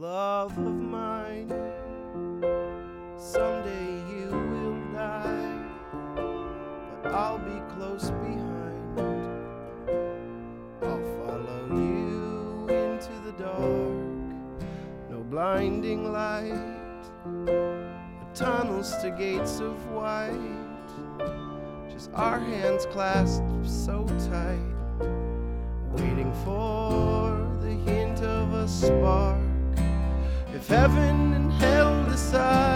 love of mine. Someday you will die, but I'll be close behind. I'll follow you into the dark, no blinding light, but tunnels to gates of white. Just our hands clasped so tight, waiting for the hint of a spark. If heaven and hell decide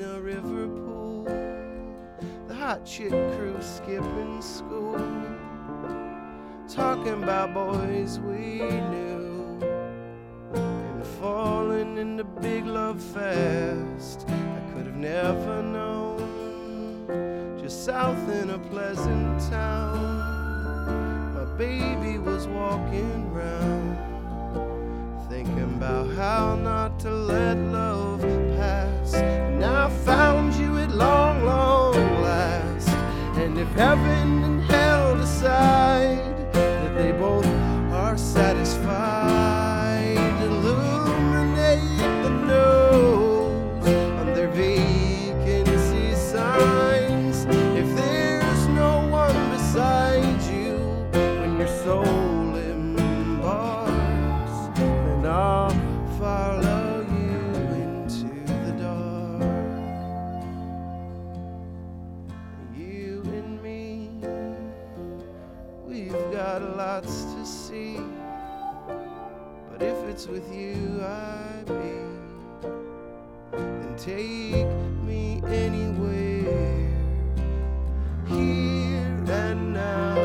in a river pool, the hot chick crew skipping school, talking about boys we knew, and falling into big love fast. I could have never known, just south in a pleasant town, my baby was walking round. Thinking about how not to let got lots to see. But if it's with you, I be, then take me anywhere. Here and now,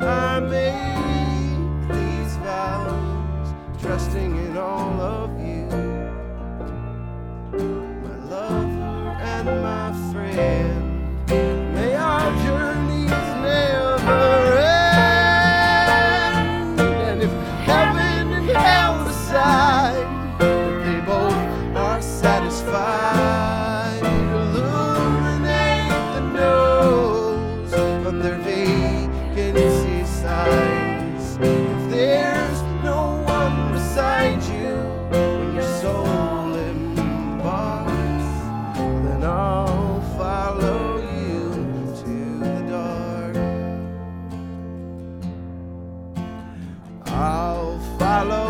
I make these vows, trusting in all of you, I'll follow.